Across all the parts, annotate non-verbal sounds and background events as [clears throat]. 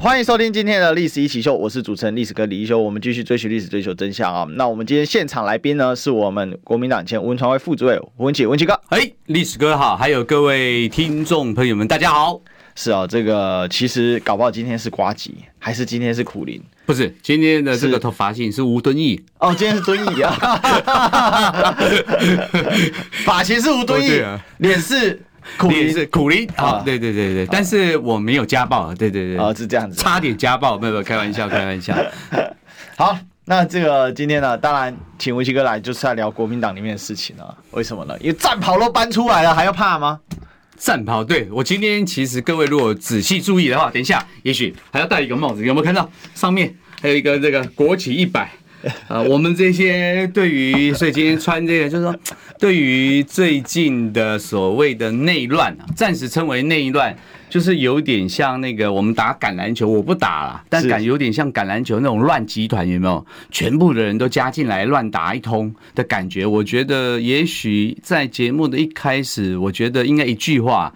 欢迎收听今天的历史一起秀，我是主持人历史哥李一修。我们继续追寻历史，追求真相啊！那我们今天现场来宾呢，是我们国民党前文传会副主委文琦，文琦 [laughs] 哥。哎，历史哥好，还有各位听众朋友们，大家好。是啊，这个其实搞不好今天是瓜吉，还是今天是苦林？不是，今天的这个头发型是吴敦义哦，今天是敦义啊，[laughs] [laughs] 发型是吴敦义，脸是。苦力是苦力啊，对对对对，但是我没有家暴，对对对，哦是这样子，差点家暴，没有没有，[laughs] 开玩笑开玩笑。好，那这个今天呢，当然请文琦哥来就是要聊国民党里面的事情啊，为什么呢？因为战袍都搬出来了，还要怕吗？战袍，对，我今天其实各位如果仔细注意的话，等一下也许还要戴一个帽子，有没有看到上面还有一个这个国旗一百？[laughs] 啊，我们这些对于，所以今天穿这个，就是说，[tsk] 对于最近的所谓的内乱啊，暂时称为内乱，就是有点像那个我们打橄榄球，我不打了，但感觉有点像橄榄球那种乱集团，有没有？全部的人都加进来乱打一通的感觉。我觉得也许在节目的一开始，我觉得应该一句话，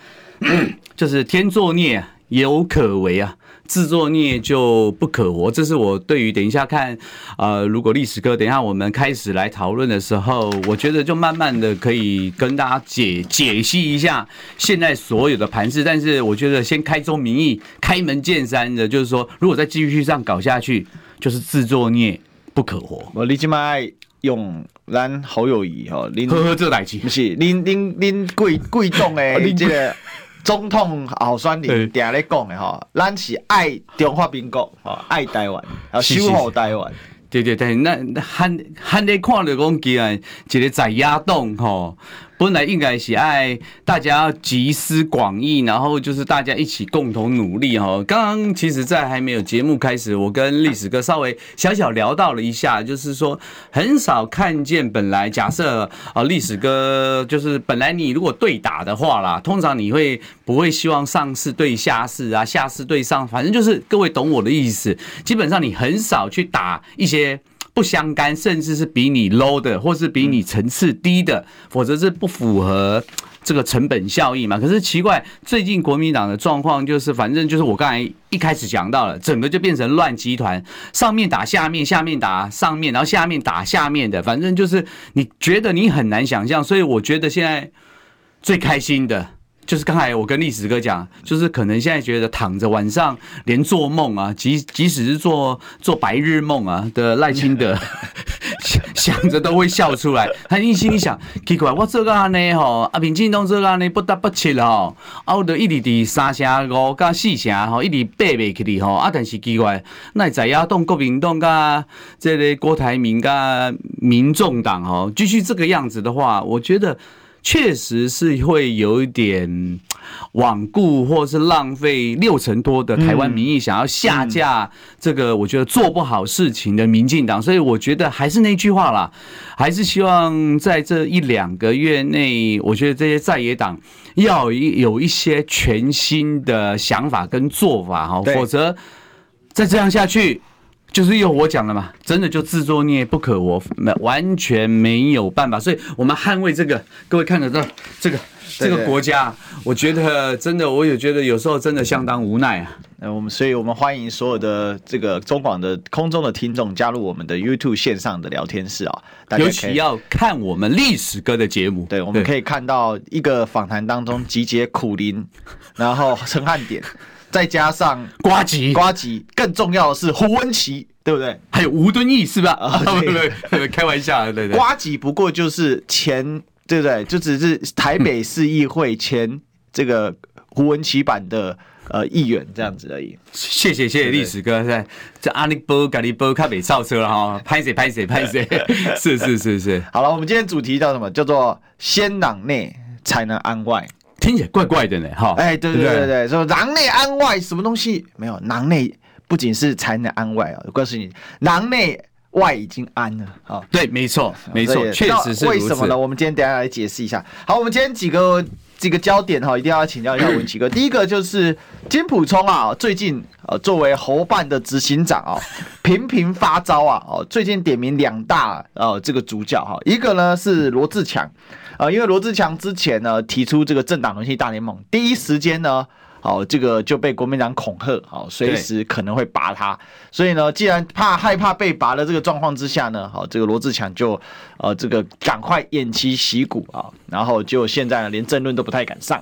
[clears throat] 就是天作孽犹可为啊。自作孽就不可活，这是我对于等一下看，呃，如果历史哥等一下我们开始来讨论的时候，我觉得就慢慢的可以跟大家解解析一下现在所有的盘势。但是我觉得先开宗明义、开门见山的，就是说，如果再继续这样搞下去，就是自作孽不可活。我立即买用咱好友宜哈，呵呵，这代志不是，您您您贵贵重诶，[laughs] 这个。总统候选人定咧讲的吼，咱是爱中华民国，吼爱台湾，[laughs] 要守护台湾。对对对，那汉汉咧看着讲，既然一个在野党吼。本来应该是爱大家集思广益，然后就是大家一起共同努力哈。刚刚其实，在还没有节目开始，我跟历史哥稍微小小聊到了一下，就是说很少看见。本来假设啊，历史哥就是本来你如果对打的话啦，通常你会不会希望上士对下士啊，下士对上，反正就是各位懂我的意思。基本上你很少去打一些。不相干，甚至是比你 low 的，或是比你层次低的，否则是不符合这个成本效益嘛。可是奇怪，最近国民党的状况就是，反正就是我刚才一开始讲到了，整个就变成乱集团，上面打下面，下面打上面，然后下面打下面的，反正就是你觉得你很难想象。所以我觉得现在最开心的。就是刚才我跟历史哥讲，就是可能现在觉得躺着晚上连做梦啊，即即使是做做白日梦啊的赖清德，[laughs] 想想着都会笑出来。他一心里想，奇怪，我这个安尼吼，啊，民进党这个安尼不得不切吼，啊，我就一直伫三成五加四成吼，一直爬袂起哩吼，啊，但是奇怪，那在亚党国民党加这个郭台铭加民众党吼，继续这个样子的话，我觉得。确实是会有一点罔顾或是浪费六成多的台湾民意，想要下架这个我觉得做不好事情的民进党，所以我觉得还是那句话啦，还是希望在这一两个月内，我觉得这些在野党要有一些全新的想法跟做法哈，否则再这样下去。就是有我讲了嘛，真的就自作孽不可活，没完全没有办法，所以我们捍卫这个，各位看得到这个这个国家，我觉得真的，我也觉得有时候真的相当无奈啊。那我们，所以我们欢迎所有的这个中广的空中的听众加入我们的 YouTube 线上的聊天室啊，尤其要看我们历史哥的节目，对，我们可以看到一个访谈当中集结苦苓，然后陈汉典。再加上瓜吉，瓜吉，更重要的是胡文琪，对不对？还有吴敦义，是吧？啊，对 [laughs] 对对，开玩笑，对对。瓜吉不过就是前，对不对？就只是台北市议会前这个胡文琪版的呃议员这样子而已。谢谢谢谢历史哥，在这阿尼波咖里波卡北造车了哈，拍谁拍谁拍谁，[laughs] 是是是是。好了，我们今天主题叫什么？叫做先党内才能安外。听起来怪怪的呢，哈！哎，对对对对，说囊内安外什么东西没有？囊内不仅是才能安外啊，我告诉你，囊内外已经安了啊！对，没错，没错，确实是。为什么呢？我们今天等下来解释一下。好，我们今天几个几个焦点哈，一定要请教一下文奇哥。第一个就是金普聪啊，最近呃作为侯办的执行长啊，频频发招啊，哦，最近点名两大呃这个主角哈，一个呢是罗志强，呃，因为罗志强之前呢提出这个政党轮替大联盟，第一时间呢。好，这个就被国民党恐吓，好，随时可能会拔他。所以呢，既然怕害怕被拔的这个状况之下呢，好，这个罗志强就呃这个赶快偃旗息鼓啊，然后就现在呢连政论都不太敢上。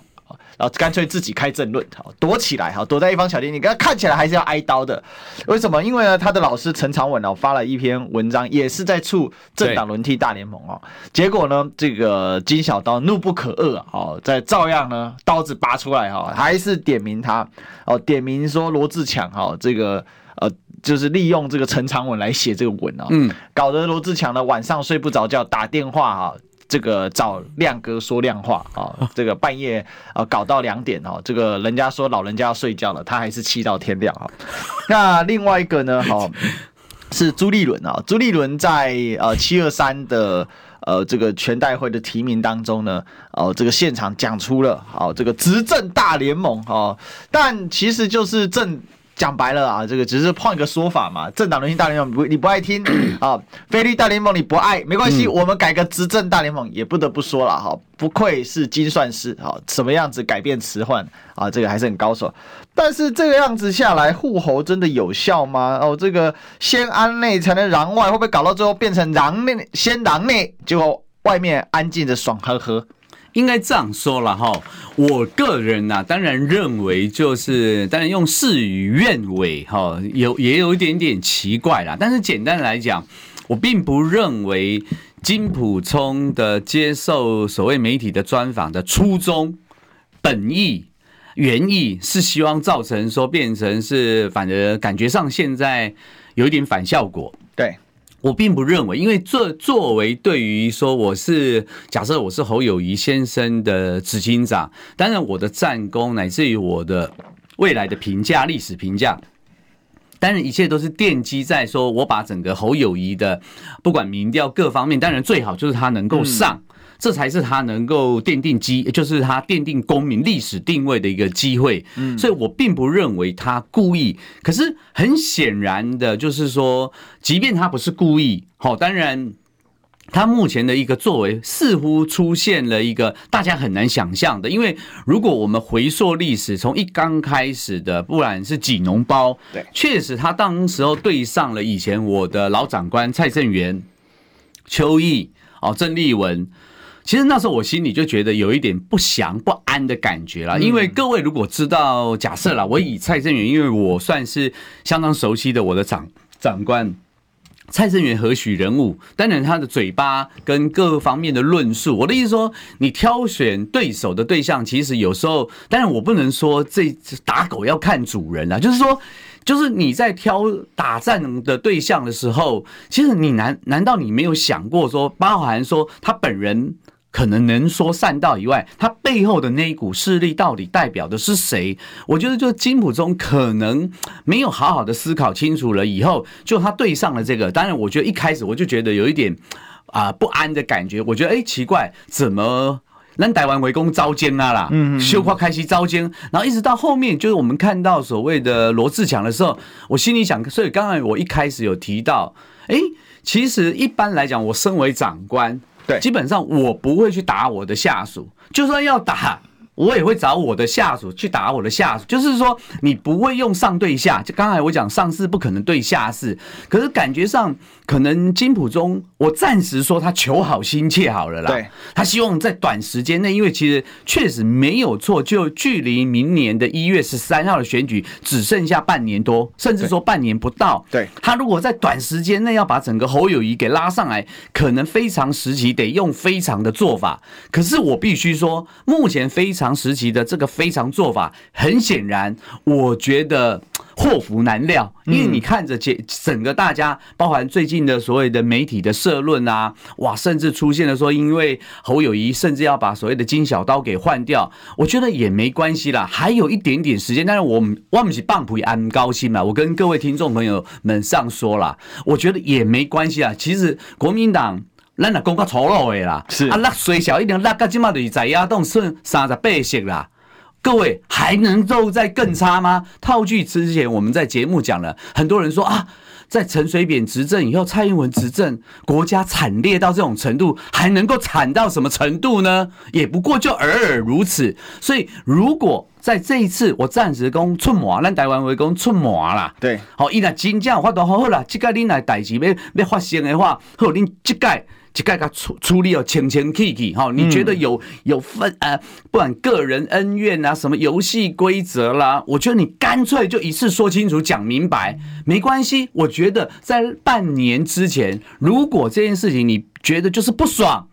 然后干脆自己开政论，好躲起来，好躲在一方小天地。你看看起来还是要挨刀的，为什么？因为呢，他的老师陈长文哦发了一篇文章，也是在促政党轮替大联盟哦。结果呢，这个金小刀怒不可遏啊，哦，在照样呢刀子拔出来哈，还是点名他哦，点名说罗志强哈，这个呃就是利用这个陈长文来写这个文啊，嗯，搞得罗志强呢晚上睡不着觉，打电话哈。这个找亮哥说亮话啊，[laughs] 这个半夜啊搞到两点哦，这个人家说老人家要睡觉了，他还是气到天亮哈。那另外一个呢，哈 [laughs] 是朱立伦啊，朱立伦在呃七二三的呃这个全代会的提名当中呢，哦这个现场讲出了好这个执政大联盟哈，但其实就是政。讲白了啊，这个只是换一个说法嘛。政党轮替大联盟不，你不爱听 [coughs] 啊，菲律宾大联盟你不爱没关系，嗯、我们改个执政大联盟也不得不说了哈。不愧是精算师啊，什么样子改变词换啊，这个还是很高手。但是这个样子下来，护喉真的有效吗？哦，这个先安内才能攘外，会不会搞到最后变成攘内先攘内，结果外面安静的爽呵呵？应该这样说了哈，我个人呐、啊，当然认为就是，当然用事与愿违哈，有也有一点点奇怪啦。但是简单来讲，我并不认为金普聪的接受所谓媒体的专访的初衷、本意、原意是希望造成说变成是，反而感觉上现在有一点反效果。对。我并不认为，因为作作为对于说我是假设我是侯友谊先生的执行长，当然我的战功乃至于我的未来的评价、历史评价，当然一切都是奠基在说我把整个侯友谊的不管民调各方面，当然最好就是他能够上。这才是他能够奠定基，就是他奠定公民历史定位的一个机会。嗯，所以我并不认为他故意。可是很显然的，就是说，即便他不是故意，好，当然他目前的一个作为似乎出现了一个大家很难想象的。因为如果我们回溯历史，从一刚开始的，不然是挤脓包，对，确实他当时候对上了以前我的老长官蔡正元、邱毅、哦郑丽文。其实那时候我心里就觉得有一点不祥不安的感觉了，因为各位如果知道，假设啦，我以蔡正元，因为我算是相当熟悉的我的长长官，蔡正元何许人物？当然他的嘴巴跟各方面的论述，我的意思说，你挑选对手的对象，其实有时候，当然我不能说这打狗要看主人啦，就是说。就是你在挑打战的对象的时候，其实你难难道你没有想过说，包含说他本人可能能说善道以外，他背后的那一股势力到底代表的是谁？我觉得就金普中可能没有好好的思考清楚了以后，就他对上了这个。当然，我觉得一开始我就觉得有一点啊不安的感觉。我觉得哎奇怪，怎么？让台湾围攻招奸啊啦，嗯，秀花开始招奸，然后一直到后面，就是我们看到所谓的罗志强的时候，我心里想，所以刚才我一开始有提到，哎，其实一般来讲，我身为长官，对，基本上我不会去打我的下属，就算要打。我也会找我的下属去打我的下属，就是说你不会用上对下。就刚才我讲上士不可能对下士，可是感觉上可能金普中，我暂时说他求好心切好了啦。对，他希望在短时间内，因为其实确实没有错，就距离明年的一月十三号的选举只剩下半年多，甚至说半年不到。对，他如果在短时间内要把整个侯友谊给拉上来，可能非常时期得用非常的做法。可是我必须说，目前非常。时期的这个非常做法，很显然，我觉得祸福难料。因为你看着整整个大家，包含最近的所谓的媒体的社论啊，哇，甚至出现了说，因为侯友宜甚至要把所谓的金小刀给换掉，我觉得也没关系啦，还有一点点时间。但是我们我们是棒不安高兴嘛，我跟各位听众朋友们上说了，我觉得也没关系啊。其实国民党。咱若讲较粗鲁的啦，是啊，落水小一点，落到即马就是在亚栋剩三十八席啦。各位还能够再更差吗？套句之前我们在节目讲了，很多人说啊。在陈水扁执政以后，蔡英文执政，国家惨烈到这种程度，还能够惨到什么程度呢？也不过就尔尔如此。所以，如果在这一次，我暂时讲出马，咱台湾围攻出马啦。对，好，伊若真正有法度好好啦，即个恁来代志要要发生的话，好，恁即个。就该他处处理哦，清清气气哈。你觉得有有分呃，不管个人恩怨啊，什么游戏规则啦，我觉得你干脆就一次说清楚、讲明白，没关系。我觉得在半年之前，如果这件事情你觉得就是不爽，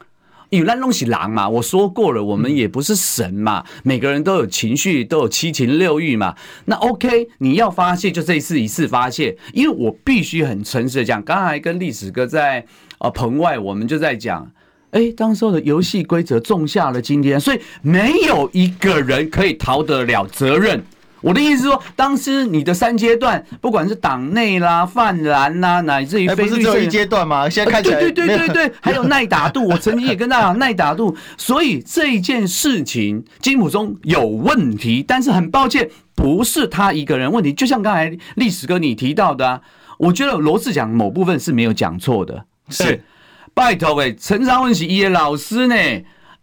因为咱拢是人嘛，我说过了，我们也不是神嘛，每个人都有情绪，都有七情六欲嘛。那 OK，你要发泄就这一次一次发泄，因为我必须很诚实的讲，刚才跟历史哥在。啊，棚外我们就在讲，哎，当时候的游戏规则种下了今天，所以没有一个人可以逃得了责任。我的意思是说，当时你的三阶段，不管是党内啦、泛蓝啦，乃至于非绿色，不是只有一阶段吗？现在看起来，对对对对对，[laughs] 还有耐打度。我曾经也跟大家讲耐打度，所以这件事情金普中有问题，但是很抱歉，不是他一个人问题。就像刚才历史哥你提到的啊，我觉得罗志祥某部分是没有讲错的。是，拜托喂，陈昌文是伊的老师呢。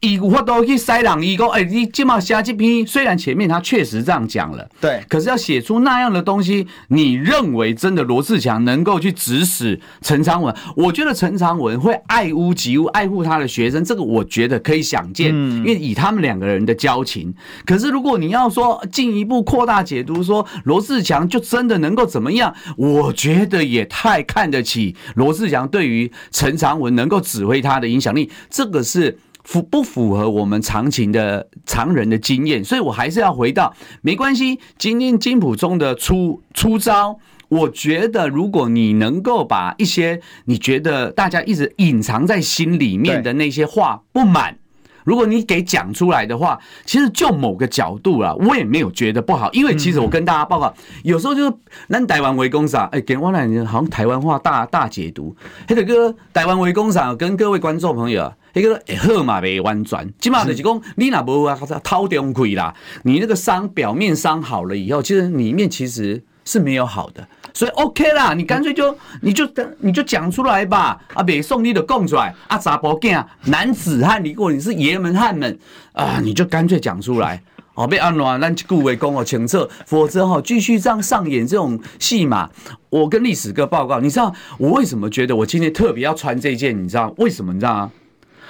伊有法度去塞人，伊讲，哎，你今嘛写这篇，虽然前面他确实这样讲了，对，可是要写出那样的东西，你认为真的罗志强能够去指使陈长文？我觉得陈长文会爱屋及乌，爱护他的学生，这个我觉得可以想见，因为以他们两个人的交情。可是如果你要说进一步扩大解读，说罗志强就真的能够怎么样？我觉得也太看得起罗志强对于陈长文能够指挥他的影响力，这个是。符不符合我们常情的常人的经验，所以我还是要回到，没关系。今天金普中的出出招，我觉得如果你能够把一些你觉得大家一直隐藏在心里面的那些话不满，如果你给讲出来的话，其实就某个角度啊，我也没有觉得不好，因为其实我跟大家报告，有时候就是咱台湾围攻啥，哎，给我来好像台湾话大大解读，黑的哥台湾围攻啥，跟各位观众朋友啊。那个会好嘛，袂完全，起码就是讲，你若无啊，掏中开啦，你那个伤表面伤好了以后，其实里面其实是没有好的，所以 OK 啦，你干脆就你就等你就讲出来吧，啊，北宋你的供出来，啊，查甫囝男子汉，如果你是爷们汉们啊，你就干脆讲出来，哦，被安怎，咱这句话讲哦清楚，否则哈继续这样上演这种戏码，我跟历史哥报告，你知道我为什么觉得我今天特别要穿这件，你知道为什么？你知道吗？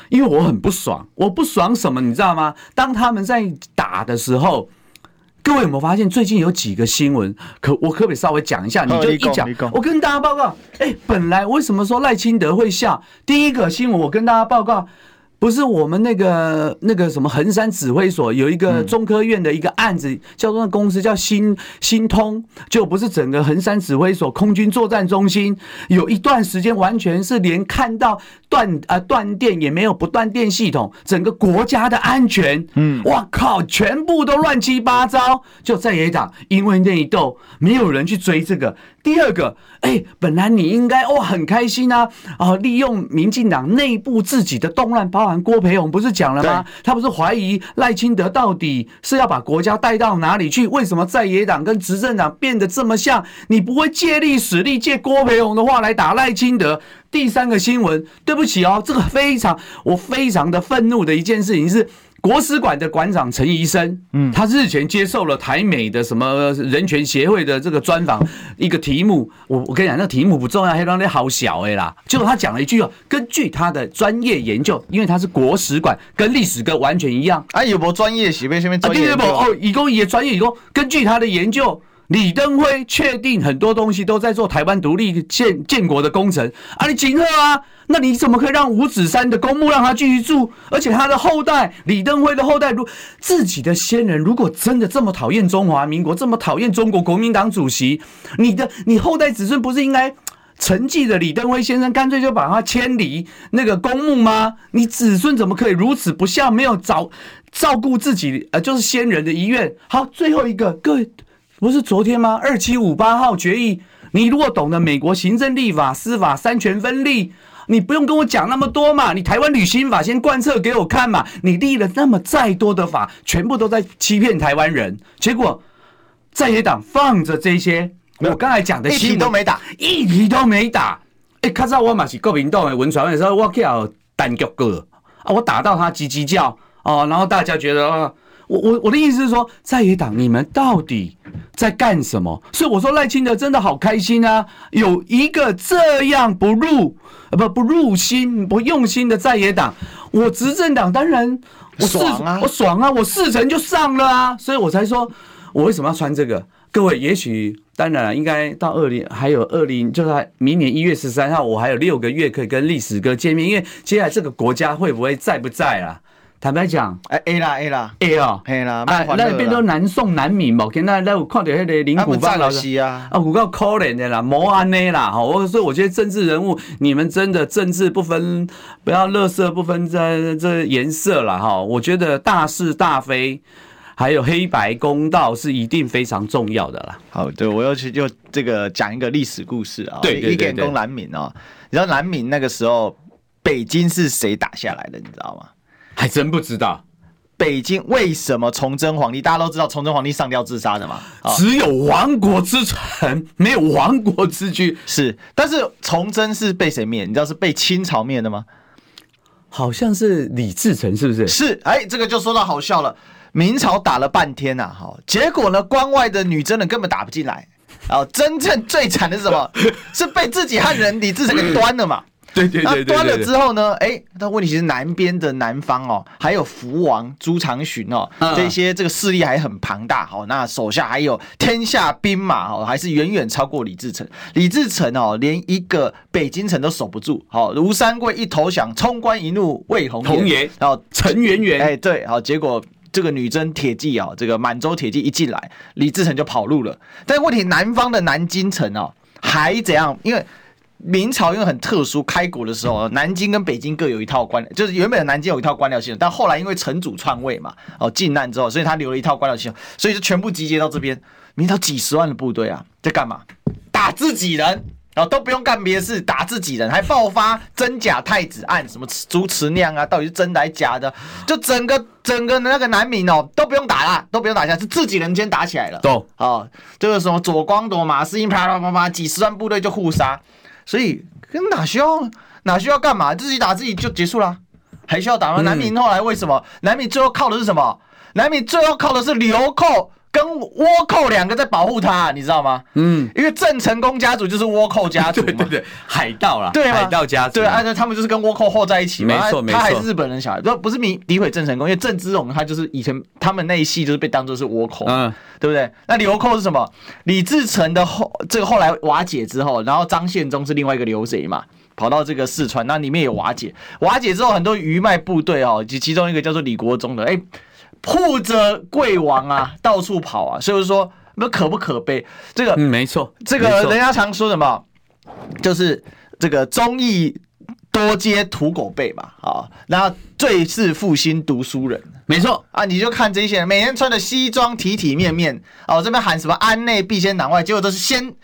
因为我很不爽，我不爽什么，你知道吗？当他们在打的时候，各位有没有发现最近有几个新闻？可我可不可以稍微讲一下？你就一讲，我跟大家报告。哎，本来为什么说赖清德会下？第一个新闻，我跟大家报告。不是我们那个那个什么横山指挥所有一个中科院的一个案子，叫做那公司叫新新通，就不是整个横山指挥所空军作战中心，有一段时间完全是连看到断啊断电也没有不断电系统，整个国家的安全，嗯，哇靠，全部都乱七八糟，就在野党因为那一斗，没有人去追这个。第二个，哎，本来你应该哦很开心啊，啊，利用民进党内部自己的动乱，包含郭培勇不是讲了吗？他不是怀疑赖清德到底是要把国家带到哪里去？为什么在野党跟执政党变得这么像？你不会借力使力，借郭培勇的话来打赖清德？第三个新闻，对不起哦，这个非常我非常的愤怒的一件事情是。国史馆的馆长陈仪生，嗯，他日前接受了台美的什么人权协会的这个专访，一个题目，我我跟你讲，那题目不重要，还让你好小哎啦。结果他讲了一句哦，根据他的专业研究，因为他是国史馆，跟历史跟完全一样。啊，有没有专业是为什么专业？哦，以公也专业，以公根据他的研究。李登辉确定很多东西都在做台湾独立建建国的工程啊！你请客啊？那你怎么可以让五指山的公墓让他继续住？而且他的后代李登辉的后代，如自己的先人，如果真的这么讨厌中华民国，这么讨厌中国国民党主席，你的你后代子孙不是应该沉寂的李登辉先生，干脆就把他迁离那个公墓吗？你子孙怎么可以如此不孝，没有照照顾自己呃，就是先人的遗愿？好，最后一个各位。不是昨天吗？二七五八号决议，你如果懂得美国行政、立法、司法三权分立你不用跟我讲那么多嘛，你台湾旅行法先贯彻给我看嘛，你立了那么再多的法，全部都在欺骗台湾人，结果在野党放着这些，我刚才讲的新闻一题都没打，一题都没打。哎，看到我嘛是国民党的文传的时候，我叫单脚哥啊，我打到他叽叽叫哦，然后大家觉得啊。我我我的意思是说，在野党你们到底在干什么？所以我说赖清德真的好开心啊，有一个这样不入呃不不入心不用心的在野党，我执政党当然我爽啊，我爽啊，我四成就上了啊，所以我才说我为什么要穿这个？各位也许当然应该到二零还有二零，就是明年一月十三号，我还有六个月可以跟历史哥见面，因为接下来这个国家会不会在不在啊？坦白讲，哎 A 啦 A 啦 A 哦，嘿啦，啊，那变做南宋南闽嘛，现在那有看到那个林古芳老师啊，啊，有够可怜的啦，莫安内啦，哈，我所以我觉得政治人物，你们真的政治不分，不要乐色不分这这颜色了哈，我觉得大是大非，还有黑白公道是一定非常重要的啦。好，对我要去就这个讲一个历史故事啊，对，一点攻南闽哦，你知道南闽那个时候北京是谁打下来的，你知道吗？还真不知道，北京为什么崇祯皇帝？大家都知道崇祯皇帝上吊自杀的嘛？只有亡国之臣，没有亡国之君。是，但是崇祯是被谁灭？你知道是被清朝灭的吗？好像是李自成，是不是？是，哎，这个就说到好笑了。明朝打了半天呐，好，结果呢，关外的女真人根本打不进来。哦，真正最惨的是什么？[laughs] 是被自己汉人李自成给端了嘛？对对对，端了之后呢？哎，但问题是南边的南方哦，还有福王朱常洵哦，这些这个势力还很庞大。好，那手下还有天下兵马哦，还是远远超过李自成。李自成哦，连一个北京城都守不住。好，吴三桂一投降，冲冠一怒为红颜，然后陈圆圆。哎，对，好，结果这个女真铁骑啊，这个满洲铁骑一进来，李自成就跑路了。但问题南方的南京城哦，还怎样？因为明朝因为很特殊，开国的时候，南京跟北京各有一套官，就是原本的南京有一套官僚系统，但后来因为成祖篡位嘛，哦，靖难之后，所以他留了一套官僚系统，所以就全部集结到这边。明朝几十万的部队啊，在干嘛？打自己人，然后都不用干别的事，打自己人，还爆发真假太子案，什么朱慈酿啊，到底是真的还是假的？就整个整个那个南明哦，都不用打了，都不用打下，是自己人先打起来了。都哦，就是什么左光斗、马士英啪啪啪啪，几十万部队就互杀。所以跟哪需要哪需要干嘛？自己打自己就结束了，还需要打吗？南明后来为什么？南明最后靠的是什么？南明最后靠的是流寇跟倭寇两个在保护他，你知道吗？嗯，因为郑成功家族就是倭寇家族嘛，[laughs] 对对对，海盗啦，对海盗家族，对，按照他们就是跟倭寇混在一起嘛，没错没错，他还是日本人小孩，不不是诋诋毁郑成功，因为郑芝龙他就是以前他们那一系就是被当做是倭寇，嗯。对不对？那流寇是什么？李自成的后，这个后来瓦解之后，然后张献忠是另外一个流贼嘛，跑到这个四川，那里面有瓦解，瓦解之后很多余脉部队哦，其其中一个叫做李国忠的，哎，护着贵王啊，到处跑啊，所以说那可不可悲？这个，嗯，没错，这个人家常说什么，就是这个忠义。多接土狗辈嘛，啊，然后最是负心读书人，没错啊，你就看这些人每天穿的西装，体体面面，哦，这边喊什么安内必先攘外，结果都是先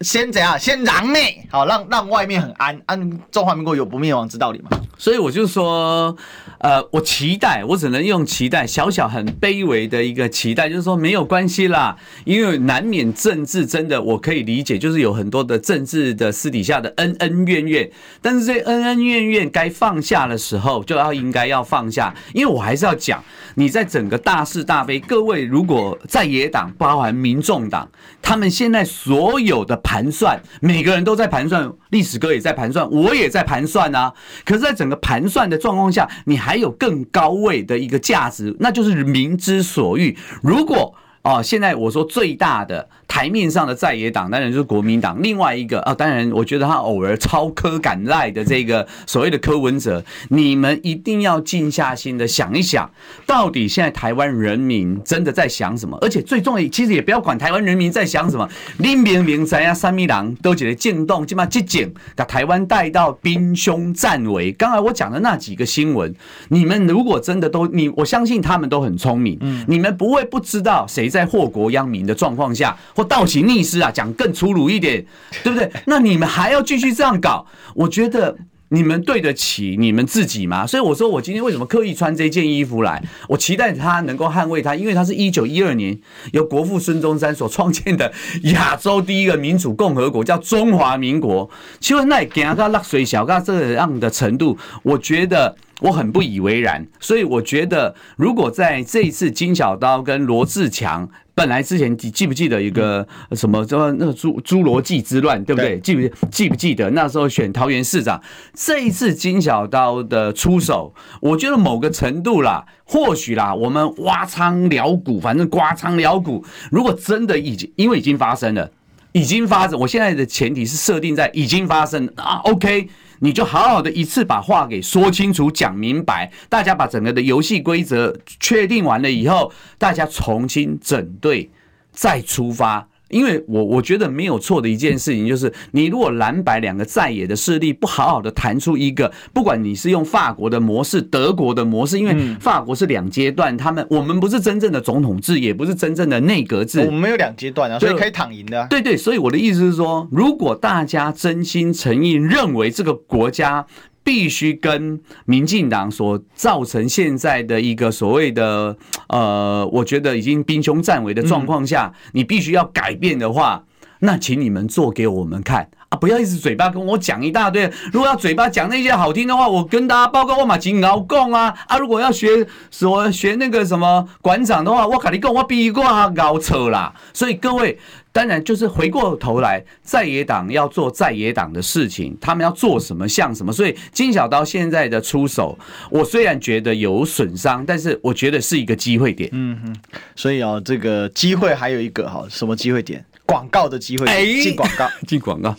先怎样，先攘内，好让让外面很安，安中华民国有不灭亡之道理嘛。所以我就说，呃，我期待，我只能用期待，小小很卑微的一个期待，就是说没有关系啦，因为难免政治真的我可以理解，就是有很多的政治的私底下的恩恩怨怨，但是这恩恩怨怨该放下的时候，就要应该要放下，因为我还是要讲，你在整个大是大非，各位如果在野党，包含民众党，他们现在所有的盘算，每个人都在盘算，历史哥也在盘算，我也在盘算啊，可是，在整个盘算的状况下，你还还有更高位的一个价值，那就是民之所欲。如果哦，现在我说最大的。台面上的在野党当然就是国民党，另外一个啊，当然我觉得他偶尔超科敢赖的这个所谓的柯文哲，你们一定要静下心的想一想，到底现在台湾人民真的在想什么？而且最重要，其实也不要管台湾人民在想什么，林明明在啊，三米郎都觉得惊动，起码接警把台湾带到兵凶战危。刚才我讲的那几个新闻，你们如果真的都你，我相信他们都很聪明，嗯，你们不会不知道谁在祸国殃民的状况下。或倒行逆施啊，讲更粗鲁一点，对不对？那你们还要继续这样搞？我觉得你们对得起你们自己吗？所以我说，我今天为什么刻意穿这件衣服来？我期待他能够捍卫他，因为他是一九一二年由国父孙中山所创建的亚洲第一个民主共和国，叫中华民国。请问那给他落水小到这样的程度，我觉得。我很不以为然，所以我觉得，如果在这一次金小刀跟罗志强，本来之前记记不记得一个什么什么那个侏侏罗纪之乱，对不对？记不记不记得那时候选桃园市长？这一次金小刀的出手，我觉得某个程度啦，或许啦，我们挖仓疗股，反正刮仓疗股。如果真的已经因为已经发生了，已经发生，我现在的前提是设定在已经发生啊，OK。你就好好的一次把话给说清楚、讲明白，大家把整个的游戏规则确定完了以后，大家重新整队再出发。因为我我觉得没有错的一件事情就是，你如果蓝白两个在野的势力不好好的谈出一个，不管你是用法国的模式、德国的模式，因为法国是两阶段，他们我们不是真正的总统制，也不是真正的内阁制，我们没有两阶段啊，所以可以躺赢的。对对，所以我的意思是说，如果大家真心诚意认为这个国家。必须跟民进党所造成现在的一个所谓的呃，我觉得已经兵凶战危的状况下，你必须要改变的话，那请你们做给我们看啊！不要一直嘴巴跟我讲一大堆。如果要嘴巴讲那些好听的话，我跟大家报告我马金敖讲啊啊！如果要学所学那个什么馆长的话，我跟你讲，我比过敖扯啦。所以各位。当然，就是回过头来，在野党要做在野党的事情，他们要做什么像什么。所以金小刀现在的出手，我虽然觉得有损伤，但是我觉得是一个机会点。嗯哼，所以啊，这个机会还有一个哈，什么机会点？广告的机会，进广告，[laughs] 进广告。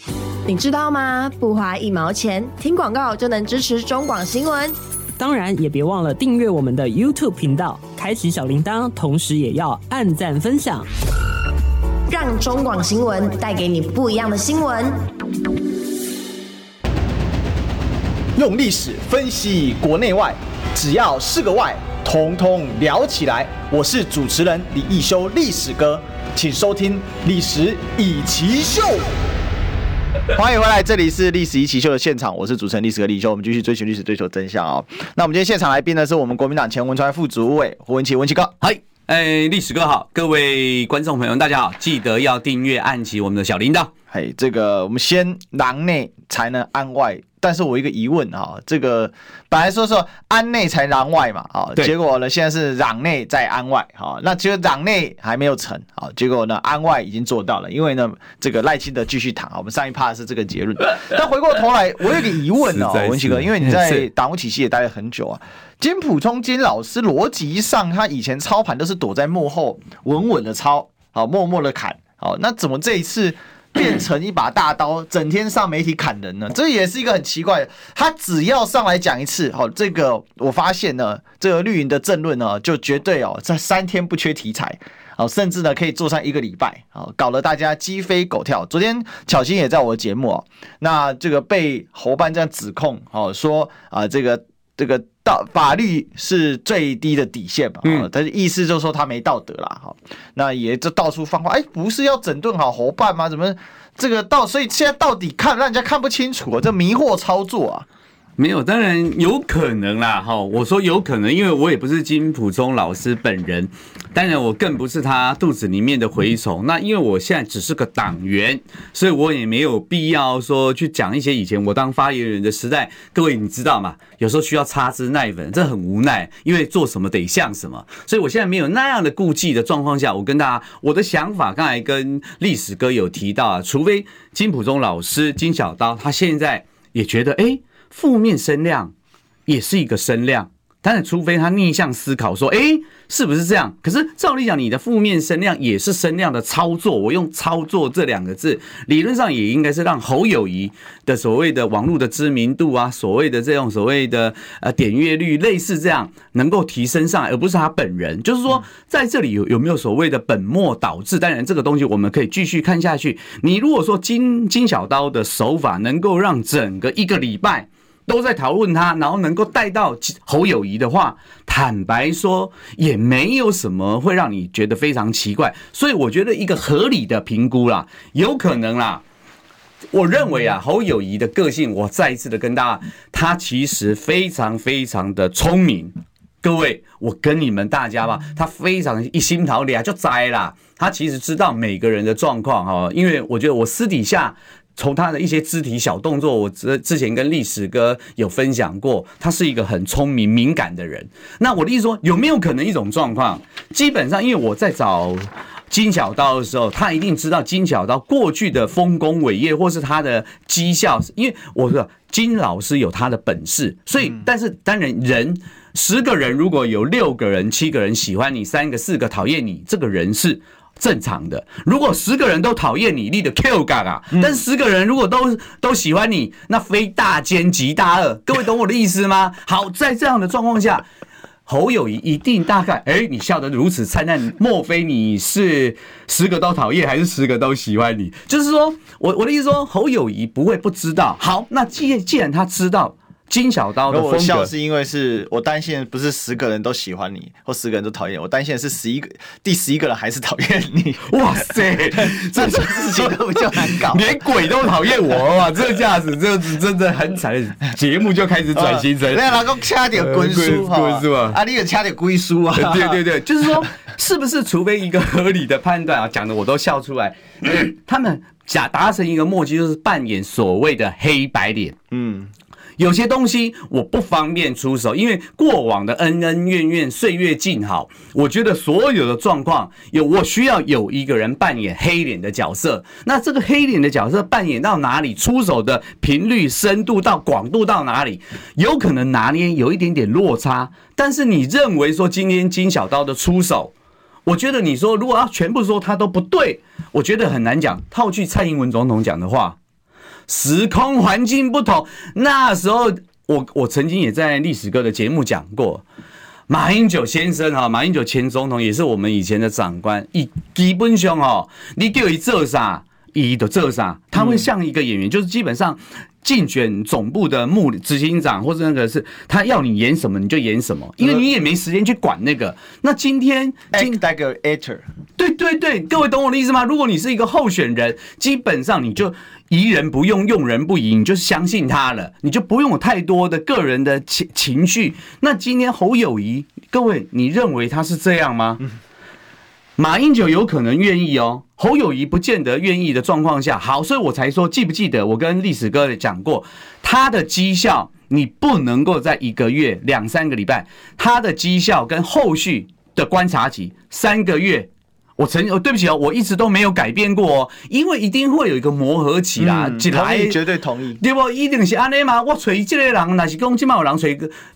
你知道吗？不花一毛钱，听广告就能支持中广新闻。当然，也别忘了订阅我们的 YouTube 频道，开启小铃铛，同时也要按赞分享。让中广新闻带给你不一样的新闻。用历史分析国内外，只要是个“外”，统统聊起来。我是主持人李一修，历史哥，请收听《历史以奇秀》。欢迎回来，这里是《历史一奇秀》的现场，我是主持人历史哥李易修。我们继续追寻历史，追求真相啊！那我们今天现场来宾呢，是我们国民党前文传副主委胡文琪，文琪哥，嗨。哎，历史哥好，各位观众朋友们，大家好，记得要订阅、按起我们的小铃铛。嘿，这个我们先攘内才能安外，但是我一个疑问哈，这个本来说说安内才攘外嘛，啊，结果呢现在是攘内再安外，哈，那其实攘内还没有成，啊，结果呢安外已经做到了，因为呢这个赖清德继续躺，我们上一趴是这个结论。但回过头来，我有个疑问哦，[laughs] 文奇哥，因为你在 [laughs] 党务体系也待了很久啊。金普聪金老师逻辑上，他以前操盘都是躲在幕后，稳稳的操，好，默默的砍，好，那怎么这一次变成一把大刀，整天上媒体砍人呢？这也是一个很奇怪的。他只要上来讲一次，好，这个我发现呢，这个绿营的政论呢，就绝对哦，在三天不缺题材，好，甚至呢可以做上一个礼拜，好，搞得大家鸡飞狗跳。昨天巧心也在我的节目哦，那这个被侯办这样指控，哦，说啊，这个这个。道法律是最低的底线嘛？嗯，他的意思就是说他没道德啦，哈，那也就到处放话，哎，不是要整顿好侯办吗？怎么这个到，所以现在到底看让人家看不清楚啊，这迷惑操作啊。没有，当然有可能啦，哈！我说有可能，因为我也不是金普忠老师本人，当然我更不是他肚子里面的蛔虫。那因为我现在只是个党员，所以我也没有必要说去讲一些以前我当发言人的时代。各位你知道吗？有时候需要擦脂耐粉，这很无奈，因为做什么得像什么。所以我现在没有那样的顾忌的状况下，我跟大家我的想法，刚才跟历史哥有提到啊，除非金普忠老师金小刀他现在也觉得哎。负面声量也是一个声量，但是除非他逆向思考说，哎，是不是这样？可是照理讲，你的负面声量也是声量的操作。我用“操作”这两个字，理论上也应该是让侯友谊的所谓的网络的知名度啊，所谓的这种所谓的呃点阅率，类似这样能够提升上来，而不是他本人。就是说，在这里有有没有所谓的本末倒置？当然，这个东西我们可以继续看下去。你如果说金金小刀的手法能够让整个一个礼拜。都在讨论他，然后能够带到侯友宜的话，坦白说也没有什么会让你觉得非常奇怪，所以我觉得一个合理的评估啦，有可能啦，我认为啊，侯友宜的个性，我再一次的跟大家，他其实非常非常的聪明。各位，我跟你们大家吧，他非常一心桃李啊，就栽啦。他其实知道每个人的状况哈，因为我觉得我私底下从他的一些肢体小动作，我之之前跟历史哥有分享过，他是一个很聪明敏感的人。那我的意思说，有没有可能一种状况？基本上，因为我在找金小刀的时候，他一定知道金小刀过去的丰功伟业，或是他的绩效。因为我说金老师有他的本事，所以但是当然人。十个人如果有六个人、七个人喜欢你，三个、四个讨厌你，这个人是正常的。如果十个人都讨厌你，你的 Q 嘎嘎。但是十个人如果都都喜欢你，那非大奸即大恶。各位懂我的意思吗？[laughs] 好，在这样的状况下，侯友谊一定大概，哎，你笑得如此灿烂，莫非你是十个都讨厌，还是十个都喜欢你？就是说我我的意思说，侯友谊不会不知道。好，那既既然他知道。金小刀的风格，我笑是因为是我担心不是十个人都喜欢你，或十个人都讨厌我，担心的是十一个第十一个人还是讨厌你。[laughs] 哇塞，[laughs] 这种事情都比较难搞，[laughs] 连鬼都讨厌我哇！这架子这真的很惨，节目就开始转型成。那老公掐点归书哈，啊，你也掐点归书啊？对对对，就是说，是不是除非一个合理的判断啊，讲的我都笑出来。[coughs] 他们假达成一个默契，就是扮演所谓的黑白脸。嗯。有些东西我不方便出手，因为过往的恩恩怨怨，岁月静好。我觉得所有的状况，有我需要有一个人扮演黑脸的角色。那这个黑脸的角色扮演到哪里，出手的频率、深度到广度到哪里，有可能拿捏有一点点落差。但是你认为说今天金小刀的出手，我觉得你说如果要全部说他都不对，我觉得很难讲。套句蔡英文总统讲的话。时空环境不同，那时候我我曾经也在历史哥的节目讲过，马英九先生哈，马英九前总统也是我们以前的长官，以基本上哦，你叫他做啥，他就做啥，他会像一个演员，就是基本上。竞选总部的幕执行长或者那个是他要你演什么你就演什么，因为你也没时间去管那个。那今天，act like an actor，对对对，各位懂我的意思吗？如果你是一个候选人，基本上你就疑人不用，用人不疑，你就是相信他了，你就不用有太多的个人的情情绪。那今天侯友谊，各位，你认为他是这样吗？马英九有可能愿意哦，侯友谊不见得愿意的状况下，好，所以我才说，记不记得我跟历史哥讲过，他的绩效你不能够在一个月、两三个礼拜，他的绩效跟后续的观察期三个月。我曾哦，对不起哦，我一直都没有改变过哦，因为一定会有一个磨合期啦。嗯，同意，绝对同意。对不？一定是安尼嘛。我找这个人，那是讲今嘛有人找，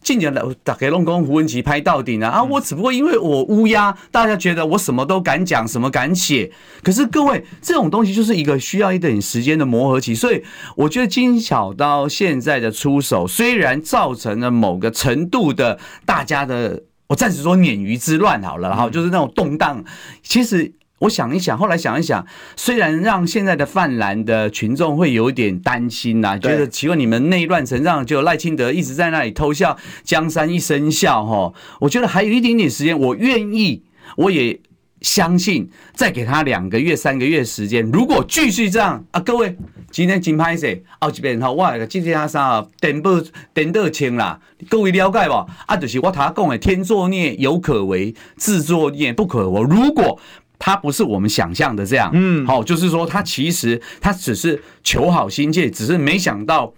近年来大家拢讲胡文琪拍到底啊。啊，我只不过因为我乌鸦，大家觉得我什么都敢讲，什么敢写。可是各位，这种东西就是一个需要一点时间的磨合期。所以我觉得金小刀现在的出手，虽然造成了某个程度的大家的。我暂时说鲶鱼之乱好了，然后就是那种动荡。其实我想一想，后来想一想，虽然让现在的泛蓝的群众会有一点担心呐，觉得奇怪，你们内乱成这样，就赖清德一直在那里偷笑，江山一声笑哈。我觉得还有一点点时间，我愿意，我也。相信再给他两个月、三个月时间，如果继续这样啊，各位今天金拍摄后这边哈，我今天啥电报电报清啦，各位了解不？啊，就是我他讲的天作孽犹可为，自作孽不可活。如果他不是我们想象的这样，嗯，好，就是说他其实他只是求好心切，只是没想到。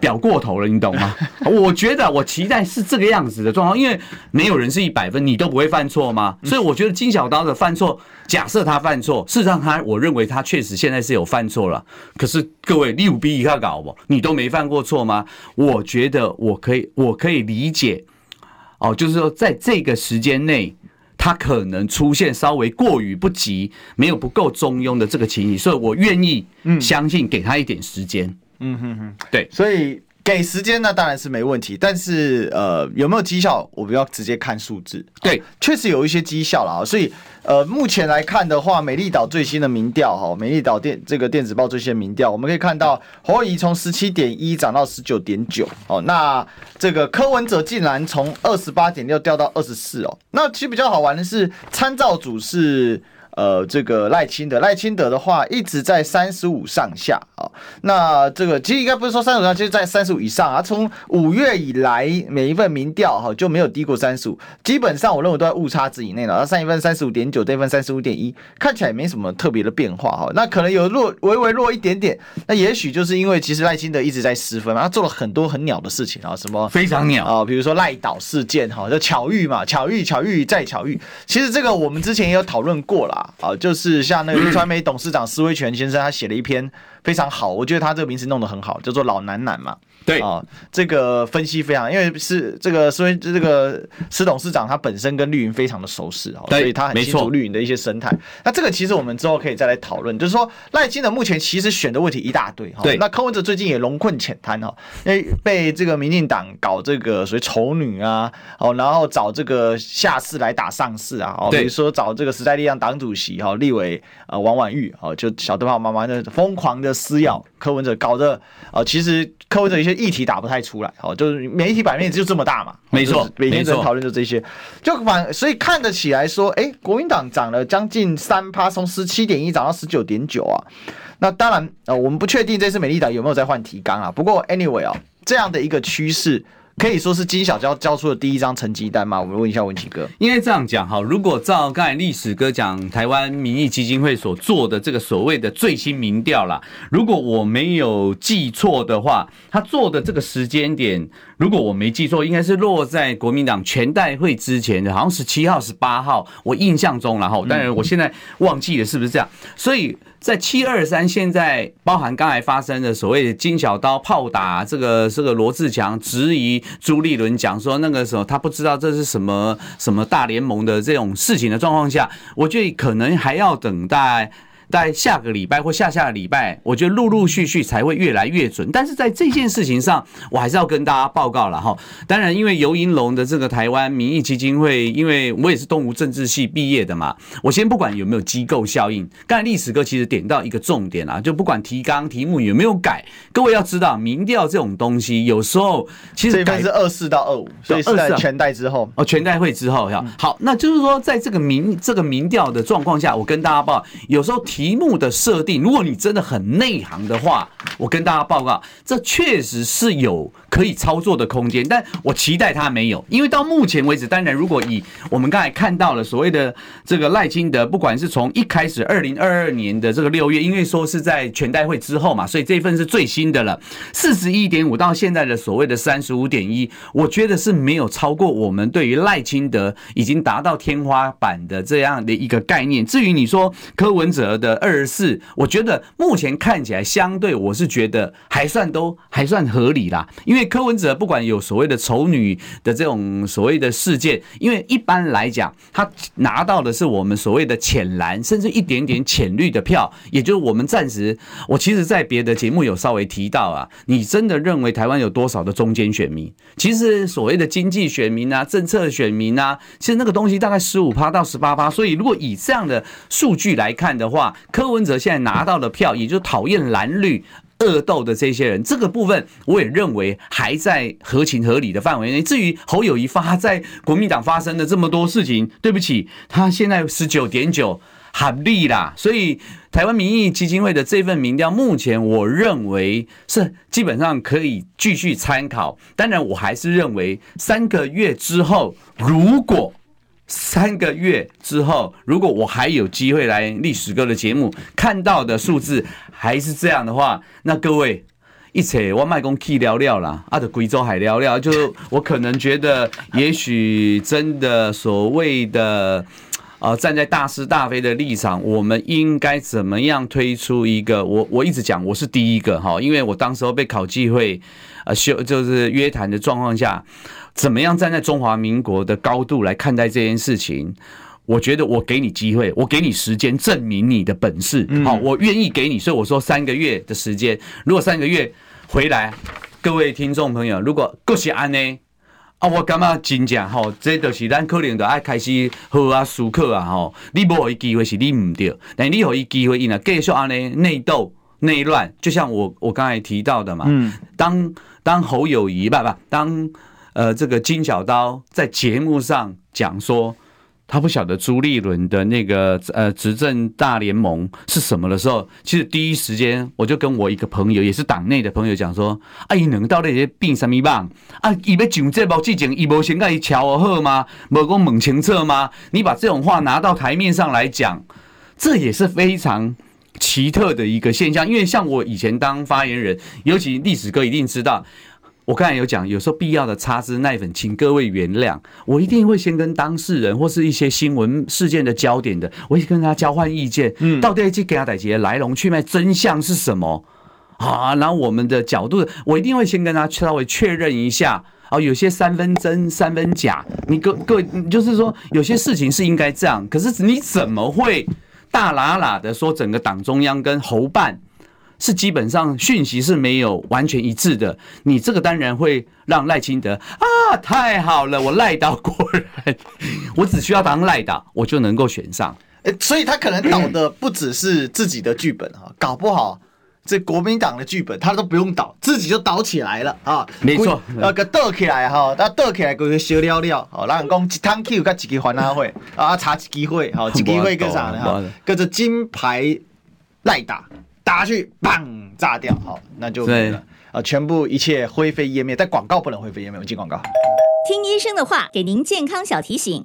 表过头了，你懂吗？[laughs] 我觉得我期待是这个样子的状况，因为没有人是一百分，你都不会犯错吗？所以我觉得金小刀的犯错，假设他犯错，事实上他，我认为他确实现在是有犯错了。可是各位，你有比一下搞不？你都没犯过错吗？我觉得我可以，我可以理解。哦，就是说在这个时间内，他可能出现稍微过于不及，没有不够中庸的这个情形，所以我愿意相信给他一点时间。嗯哼哼，对，所以给时间那，当然是没问题，但是呃，有没有绩效，我们要直接看数字。对，确实有一些绩效了啊，所以呃，目前来看的话，美丽岛最新的民调哈，美丽岛电这个电子报最新的民调，我们可以看到侯友宜从十七点一涨到十九点九哦，那这个柯文哲竟然从二十八点六掉到二十四哦，那其实比较好玩的是参照组是。呃这个赖清德，赖清德的话一直在三十五上下啊。那这个其实应该不是说三十五上，就是在三十五以上啊。从五月以来，每一份民调哈就没有低过三十五，基本上我认为都在误差值以内了。那上一份三十五点九，这份三十五点一，看起来也没什么特别的变化哈。那可能有弱，微微弱一点点。那也许就是因为其实赖清德一直在失分，他做了很多很鸟的事情啊，什么非常鸟啊，比如说赖岛事件哈，就巧遇嘛，巧遇巧遇再巧遇。其实这个我们之前也有讨论过啦，啊，就是像那个 [clears throat] 传媒董事长施威全先生，他写了一篇非常好，我觉得他这个名词弄得很好，叫做“老男男”嘛。对啊，这个分析非常，因为是这个所以这个施董事长他本身跟绿营非常的熟识啊，所以他很清楚绿营的一些生态。那这个其实我们之后可以再来讨论，就是说赖清德目前其实选的问题一大堆哈。对，那柯文哲最近也龙困浅滩哈，因为被这个民进党搞这个所谓丑女啊，哦，然后找这个下士来打上士啊，哦，比如说找这个时代力量党主席哈立委呃王婉玉哦，就小灯泡妈妈的疯狂的撕咬柯文哲，搞得呃其实柯文哲一些。议题打不太出来，哦，就是媒体版面就这么大嘛，没错，每天在讨论就这些，就反所以看得起来说，哎、欸，国民党涨了将近三趴，从十七点一涨到十九点九啊。那当然，呃，我们不确定这次美丽岛有没有在换提纲啊。不过 anyway 啊，这样的一个趋势。可以说是金小娇交出的第一张成绩单吗？我们问一下文琪哥。应该这样讲哈，如果照刚才历史哥讲，台湾民意基金会所做的这个所谓的最新民调啦，如果我没有记错的话，他做的这个时间点，如果我没记错，应该是落在国民党全代会之前的，好像十七号、十八号，我印象中，然后当然我现在忘记了是不是这样，所以。在七二三，现在包含刚才发生的所谓的金小刀炮打这个这个罗志强，质疑朱立伦讲说那个时候他不知道这是什么什么大联盟的这种事情的状况下，我觉得可能还要等待。在下个礼拜或下下个礼拜，我觉得陆陆续续才会越来越准。但是在这件事情上，我还是要跟大家报告了哈。当然，因为游盈隆的这个台湾民意基金会，因为我也是东吴政治系毕业的嘛，我先不管有没有机构效应。刚才历史哥其实点到一个重点啊，就不管提纲题目有没有改，各位要知道，民调这种东西有时候其实改是二四到二五，所以是在全代之后哦，全代会之后哈。好，那就是说，在这个民这个民调的状况下，我跟大家报，有时候提。题目的设定，如果你真的很内行的话，我跟大家报告，这确实是有可以操作的空间，但我期待它没有，因为到目前为止，当然如果以我们刚才看到了所谓的这个赖清德，不管是从一开始二零二二年的这个六月，因为说是在全代会之后嘛，所以这份是最新的了，四十一点五到现在的所谓的三十五点一，我觉得是没有超过我们对于赖清德已经达到天花板的这样的一个概念。至于你说柯文哲的。二十四，我觉得目前看起来相对，我是觉得还算都还算合理啦。因为柯文哲不管有所谓的丑女的这种所谓的事件，因为一般来讲，他拿到的是我们所谓的浅蓝，甚至一点点浅绿的票，也就是我们暂时，我其实在别的节目有稍微提到啊，你真的认为台湾有多少的中间选民？其实所谓的经济选民啊，政策选民啊，其实那个东西大概十五趴到十八趴。所以如果以这样的数据来看的话，柯文哲现在拿到的票，也就讨厌蓝绿恶斗的这些人，这个部分我也认为还在合情合理的范围内。至于侯友宜发在国民党发生的这么多事情，对不起，他现在十九点九合理啦。所以台湾民意基金会的这份民调，目前我认为是基本上可以继续参考。当然，我还是认为三个月之后，如果三个月之后，如果我还有机会来历史哥的节目，看到的数字还是这样的话，那各位一切我卖公去聊聊啦，啊，的贵州海聊聊，就我可能觉得，也许真的所谓的，呃，站在大是大非的立场，我们应该怎么样推出一个？我我一直讲我是第一个哈，因为我当时候被考纪会呃修就是约谈的状况下。怎么样站在中华民国的高度来看待这件事情？我觉得我给你机会，我给你时间证明你的本事。好，我愿意给你，所以我说三个月的时间。如果三个月回来，各位听众朋友，如果够是安呢？啊，我感觉真正吼，这都是咱可能就爱开始好啊思考啊吼。你无伊机会是你唔对，但你有伊机会，伊呢继续安呢内斗内乱，就像我我刚才提到的嘛。嗯，当当侯友谊，不不当。呃，这个金小刀在节目上讲说，他不晓得朱立伦的那个呃执政大联盟是什么的时候，其实第一时间我就跟我一个朋友，也是党内的朋友讲说：“啊，伊能到底是变什么棒？啊，伊要上这部之前，伊无先跟伊乔好吗？无讲猛清楚吗？你把这种话拿到台面上来讲，这也是非常奇特的一个现象。因为像我以前当发言人，尤其历史哥一定知道。”我刚才有讲，有时候必要的擦脂奶粉，请各位原谅。我一定会先跟当事人或是一些新闻事件的焦点的，我会跟他交换意见。嗯，到底去给他逮些来龙去脉，真相是什么啊？然后我们的角度，我一定会先跟他稍微确认一下。哦，有些三分真三分假，你各各位就是说，有些事情是应该这样，可是你怎么会大喇喇的说整个党中央跟侯办？是基本上讯息是没有完全一致的，你这个当然会让赖清德啊，太好了，我赖到果然，我只需要当赖导，我就能够选上。[laughs] 欸，所以他可能倒的不只是自己的剧本哈，搞不好这国民党的剧本他都不用倒，自己就倒起来了啊。没错，那个倒起来哈，那倒起来个小了了，好，让人讲一趟 Q 跟一个欢乐会啊，查几个会，好，几个会干啥呢？哈，[laughs] 跟着金牌赖打。打下去，砰，炸掉，好，那就没了啊！全部一切灰飞烟灭，但广告不能灰飞烟灭。我们进广告。听医生的话，给您健康小提醒。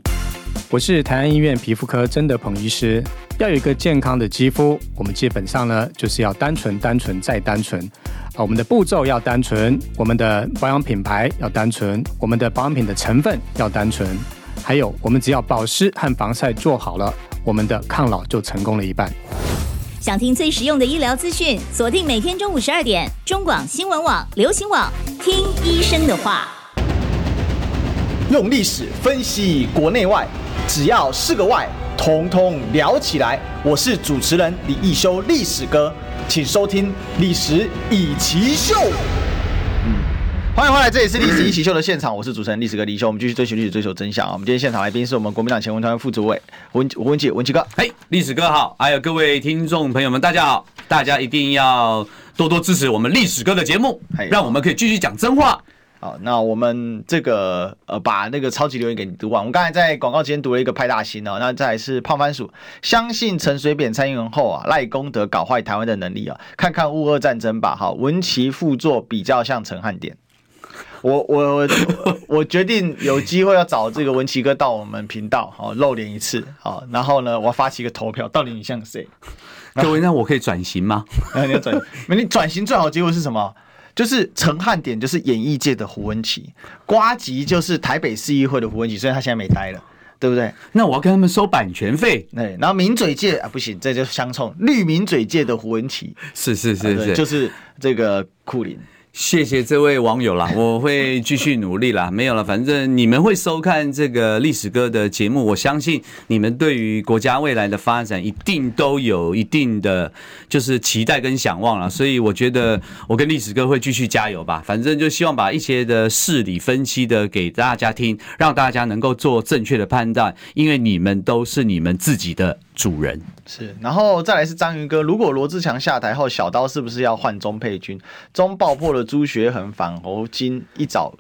我是台安医院皮肤科曾德鹏医师。要有一个健康的肌肤，我们基本上呢，就是要单纯、单纯再单纯啊！我们的步骤要单纯，我们的保养品牌要单纯，我们的保养品的成分要单纯，还有我们只要保湿和防晒做好了，我们的抗老就成功了一半。想听最实用的医疗资讯，锁定每天中午十二点，中广新闻网、流行网，听医生的话。用历史分析国内外，只要是个“外”，统统聊起来。我是主持人李易修，历史哥，请收听《历史以奇秀》。欢迎回来，这里是历史一起秀的现场，我是主持人历史哥李修，我们继续追寻历史，追求真相啊！我们今天现场来宾是我们国民党前文团副主委文文杰文杰哥，嘿，历史哥好，还有各位听众朋友们，大家好，大家一定要多多支持我们历史哥的节目，让我们可以继续讲真话。好，那我们这个呃，把那个超级留言给你读完。我们刚才在广告之前读了一个派大星哦，那再来是胖番薯，相信陈水扁参议员后啊，赖功德搞坏台湾的能力啊，看看乌俄战争吧。好，文琪副座比较像陈汉典。我我我我决定有机会要找这个文奇哥到我们频道，好露脸一次，好，然后呢，我要发起一个投票，到底你像谁？各位，那我可以转型吗？[laughs] 你要转，你转型最好的结果是什么？就是陈汉典就是演艺界的胡文琪，瓜吉就是台北市议会的胡文琪，虽然他现在没待了，对不对？那我要跟他们收版权费。对，然后名嘴界啊不行，这就相冲，绿名嘴界的胡文琪，是是是是，就是这个库林。谢谢这位网友啦，[laughs] 我会继续努力啦。没有了，反正你们会收看这个历史哥的节目，我相信你们对于国家未来的发展一定都有一定的就是期待跟想望了。所以我觉得我跟历史哥会继续加油吧。反正就希望把一些的事理分析的给大家听，让大家能够做正确的判断，因为你们都是你们自己的主人。是，然后再来是章鱼哥，如果罗志强下台后，小刀是不是要换钟佩君？钟爆破了。朱学恒反侯金一早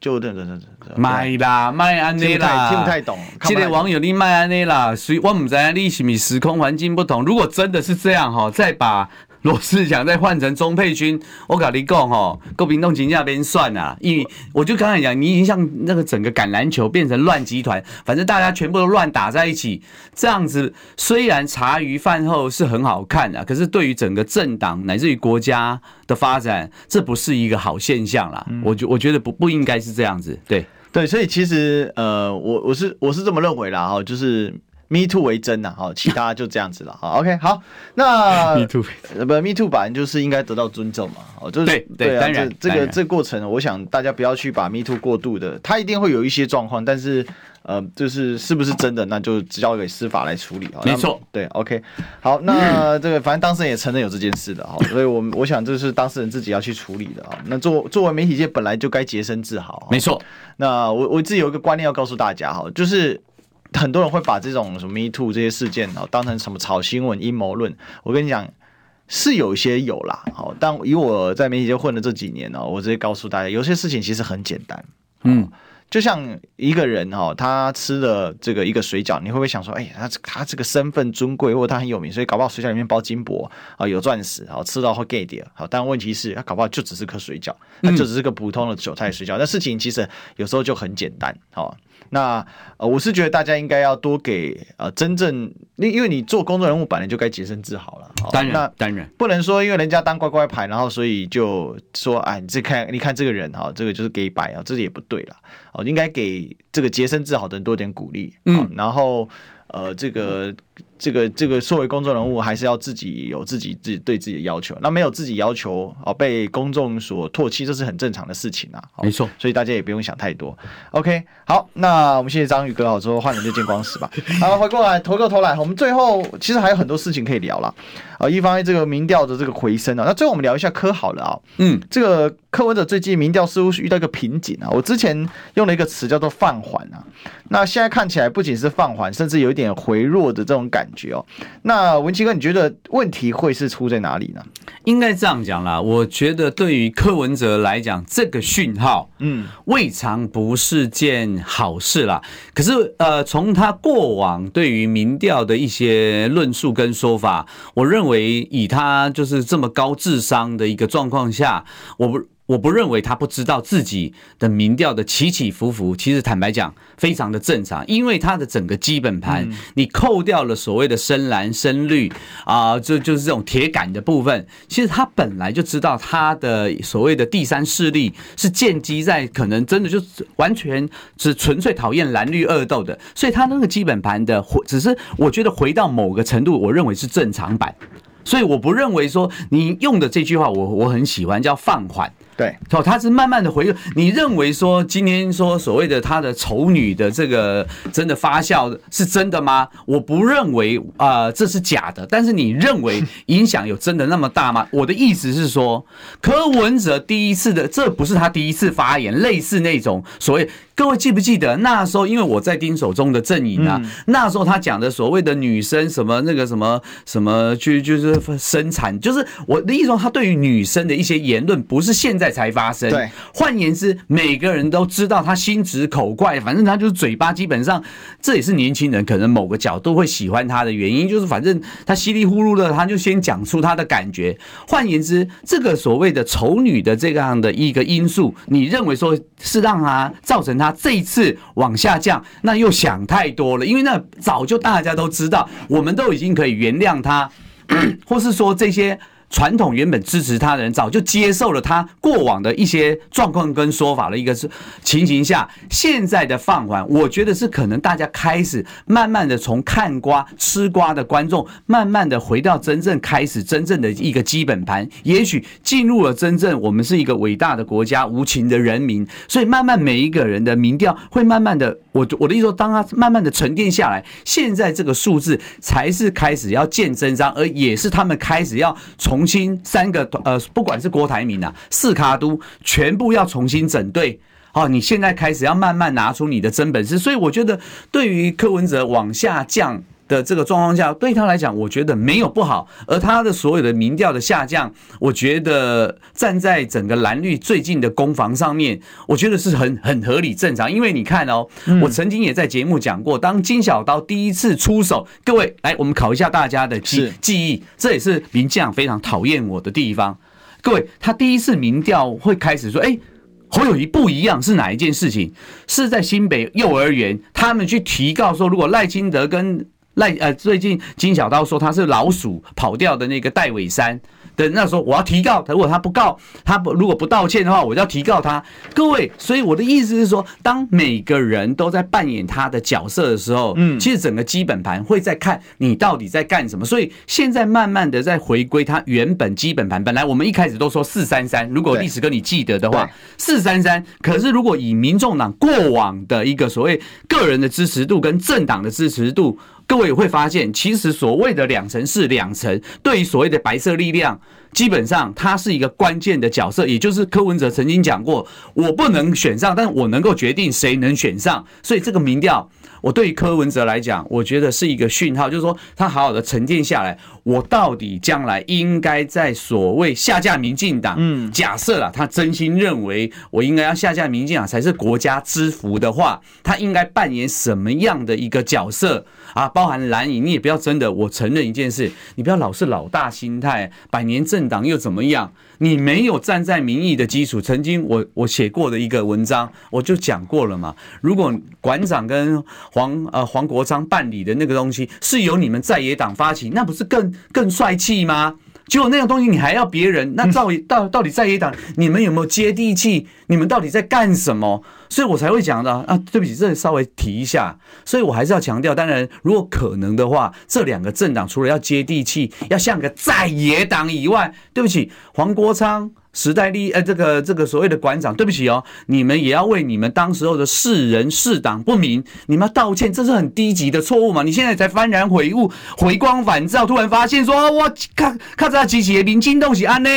就等等等等，卖啦卖安内啦，听不太懂。这个网友你卖安内啦，所以我唔知道你是不是时空环境不同。如果真的是这样哈，再把。罗智强再换成钟佩君，我跟你讲吼，国民党真正边算啊？因为我就刚才讲，你已经像那个整个橄榄球变成乱集团，反正大家全部都乱打在一起，这样子虽然茶余饭后是很好看的，可是对于整个政党乃至于国家的发展，这不是一个好现象啦。我觉我觉得不不应该是这样子，对对，所以其实呃，我我是我是这么认为啦，哈，就是。Me too 为真呐，好，其他就这样子了，好，OK，好，那 [laughs] Me too 不 Me too 本来就是应该得到尊重嘛，哦，就是对对，当然这个这个过程，我想大家不要去把 Me too 过度的，它一定会有一些状况，但是呃，就是是不是真的，那就交给司法来处理啊，没错，对，OK，好，那 [clears throat] 这个反正当事人也承认有这件事的，哈，所以我我想这是当事人自己要去处理的啊，那作作为媒体界本来就该洁身自好，没错，那我我自己有一个观念要告诉大家哈，就是。很多人会把这种什么 Me Too 这些事件哦当成什么炒新闻阴谋论。我跟你讲，是有一些有啦，好，但以我在媒体界混了这几年呢，我直接告诉大家，有些事情其实很简单，嗯，就像一个人哈，他吃了这个一个水饺，你会不会想说，哎，他他这个身份尊贵，或者他很有名，所以搞不好水饺里面包金箔啊，有钻石，好吃到会 gay 点，好，但问题是，他搞不好就只是颗水饺，他就只是个普通的韭菜水饺。但事情其实有时候就很简单，好。那呃，我是觉得大家应该要多给呃真正，因因为你做公众人物本来就该洁身自好了。当然，那当然不能说因为人家当乖乖牌，然后所以就说哎，你这看你看这个人哈，这个就是给白啊，这也不对了。哦，应该给这个洁身自好的人多点鼓励。嗯，然后呃，这个。这个这个作为公众人物，还是要自己有自己自己对自己的要求。那没有自己要求啊，被公众所唾弃，这是很正常的事情啊。没错，所以大家也不用想太多。OK，好，那我们谢谢章宇哥，好，之后换人就见光死吧。好，回过来，回过头来，我们最后其实还有很多事情可以聊了啊。一方面，这个民调的这个回升啊，那最后我们聊一下科好了啊。嗯，这个柯文哲最近民调似乎是遇到一个瓶颈啊。我之前用了一个词叫做放缓啊，那现在看起来不仅是放缓，甚至有一点回弱的这种感觉。哦，那文琦哥，你觉得问题会是出在哪里呢？应该这样讲啦，我觉得对于柯文哲来讲，这个讯号，嗯，未尝不是件好事啦。可是，呃，从他过往对于民调的一些论述跟说法，我认为以他就是这么高智商的一个状况下，我不。我不认为他不知道自己的民调的起起伏伏，其实坦白讲非常的正常，因为他的整个基本盘，你扣掉了所谓的深蓝深绿啊，就就是这种铁杆的部分，其实他本来就知道他的所谓的第三势力是建基在可能真的就完全是纯粹讨厌蓝绿恶斗的，所以他那个基本盘的回，只是我觉得回到某个程度，我认为是正常版，所以我不认为说你用的这句话我我很喜欢叫放缓。对，哦，他是慢慢的回。你认为说今天说所谓的他的丑女的这个真的发酵是真的吗？我不认为啊，这是假的。但是你认为 [laughs] 影响有真的那么大吗？我的意思是说，柯文哲第一次的，这不是他第一次发言，类似那种所谓。各位记不记得那时候，因为我在丁守中的阵营啊，那时候他讲的所谓的女生什么那个什么什么，就就是生产，就是我的意思说，他对于女生的一些言论不是现在才发生。对，换言之，每个人都知道他心直口快，反正他就是嘴巴，基本上这也是年轻人可能某个角度会喜欢他的原因，就是反正他稀里糊涂的，他就先讲出他的感觉。换言之，这个所谓的丑女的这样的一个因素，你认为说是让他造成他？这一次往下降，那又想太多了，因为那早就大家都知道，我们都已经可以原谅他，[coughs] 或是说这些。传统原本支持他的人早就接受了他过往的一些状况跟说法的一个是情形下，现在的放缓，我觉得是可能大家开始慢慢的从看瓜吃瓜的观众，慢慢的回到真正开始真正的一个基本盘，也许进入了真正我们是一个伟大的国家，无情的人民，所以慢慢每一个人的民调会慢慢的，我我的意思说，当他慢慢的沉淀下来，现在这个数字才是开始要见真章，而也是他们开始要从。重新三个呃，不管是郭台铭啊，四卡都全部要重新整队。好，你现在开始要慢慢拿出你的真本事。所以我觉得，对于柯文哲往下降的这个状况下，对他来讲，我觉得没有不好。而他的所有的民调的下降，我觉得站在整个蓝绿最近的攻防上面，我觉得是很很合理正常。因为你看哦，我曾经也在节目讲过，当金小刀第一次出手，各位来，我们考一下大家的记记忆，这也是民进党非常讨厌我的地方。各位，他第一次民调会开始说，哎，侯友宜不一样是哪一件事情？是在新北幼儿园，他们去提告说，如果赖清德跟赖呃，最近金小刀说他是老鼠跑掉的那个戴伟山的那时候，我要提告他。如果他不告他不如果不道歉的话，我就要提告他。各位，所以我的意思是说，当每个人都在扮演他的角色的时候，嗯，其实整个基本盘会在看你到底在干什么。所以现在慢慢的在回归他原本基本盘。本来我们一开始都说四三三，如果历史哥你记得的话，四三三。可是如果以民众党过往的一个所谓个人的支持度跟政党的支持度。各位也会发现，其实所谓的两层是两层，对于所谓的白色力量，基本上它是一个关键的角色。也就是柯文哲曾经讲过，我不能选上，但我能够决定谁能选上。所以这个民调，我对于柯文哲来讲，我觉得是一个讯号，就是说他好好的沉淀下来，我到底将来应该在所谓下架民进党，嗯，假设啦，他真心认为我应该要下架民进党才是国家之福的话，他应该扮演什么样的一个角色啊？包含蓝营，你也不要真的，我承认一件事，你不要老是老大心态，百年政党又怎么样？你没有站在民意的基础。曾经我我写过的一个文章，我就讲过了嘛。如果馆长跟黄呃黄国昌办理的那个东西是由你们在野党发起，那不是更更帅气吗？结果那样东西你还要别人，那到底到到底在野党你们有没有接地气？你们到底在干什么？所以我才会讲的啊，对不起，这里稍微提一下。所以我还是要强调，当然如果可能的话，这两个政党除了要接地气，要像个在野党以外，对不起，黄国昌。时代力呃，这个这个所谓的馆长，对不起哦，你们也要为你们当时候的识人识党不明，你们要道歉，这是很低级的错误嘛？你现在才幡然悔悟，回光返照，突然发现说，我看看这机器的民进党是安呢，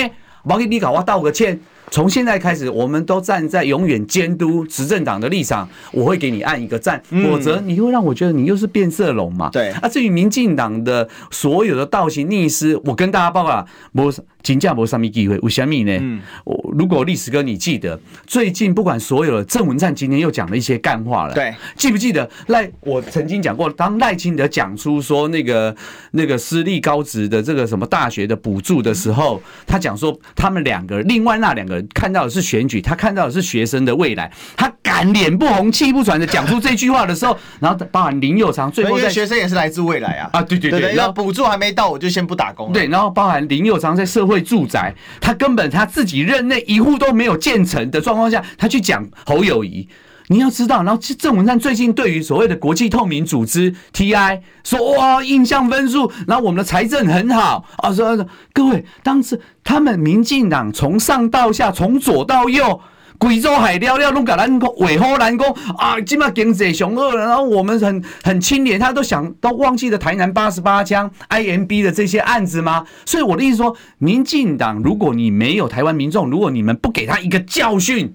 我给你搞，我道个歉。从现在开始，我们都站在永远监督执政党的立场，我会给你按一个赞，否则你又让我觉得你又是变色龙嘛？对。啊，至于民进党的所有的倒行逆施，我跟大家报告，我。金价没什么机会，为什么呢？我如果历史哥你记得，最近不管所有的郑文灿今天又讲了一些干话了，对，记不记得赖？我曾经讲过，当赖清德讲出说那个那个私立高职的这个什么大学的补助的时候，他讲说他们两个另外那两个人看到的是选举，他看到的是学生的未来，他敢脸不红气不喘的讲出这句话的时候，然后包含林右昌，最后在学生也是来自未来啊啊，对对对，然后补助还没到，我就先不打工了，对，然后包含林右昌在社会。住宅，他根本他自己任内一户都没有建成的状况下，他去讲侯友谊，你要知道，然后郑文灿最近对于所谓的国际透明组织 TI 说哇印象分数，然后我们的财政很好啊，说各位当时他们民进党从上到下，从左到右。贵州海料料拢给咱尾后拦工啊！今嘛经济雄恶，然后我们很很清廉，他都想都忘记了台南八十八枪 IMB 的这些案子吗？所以我的意思说，民进党，如果你没有台湾民众，如果你们不给他一个教训，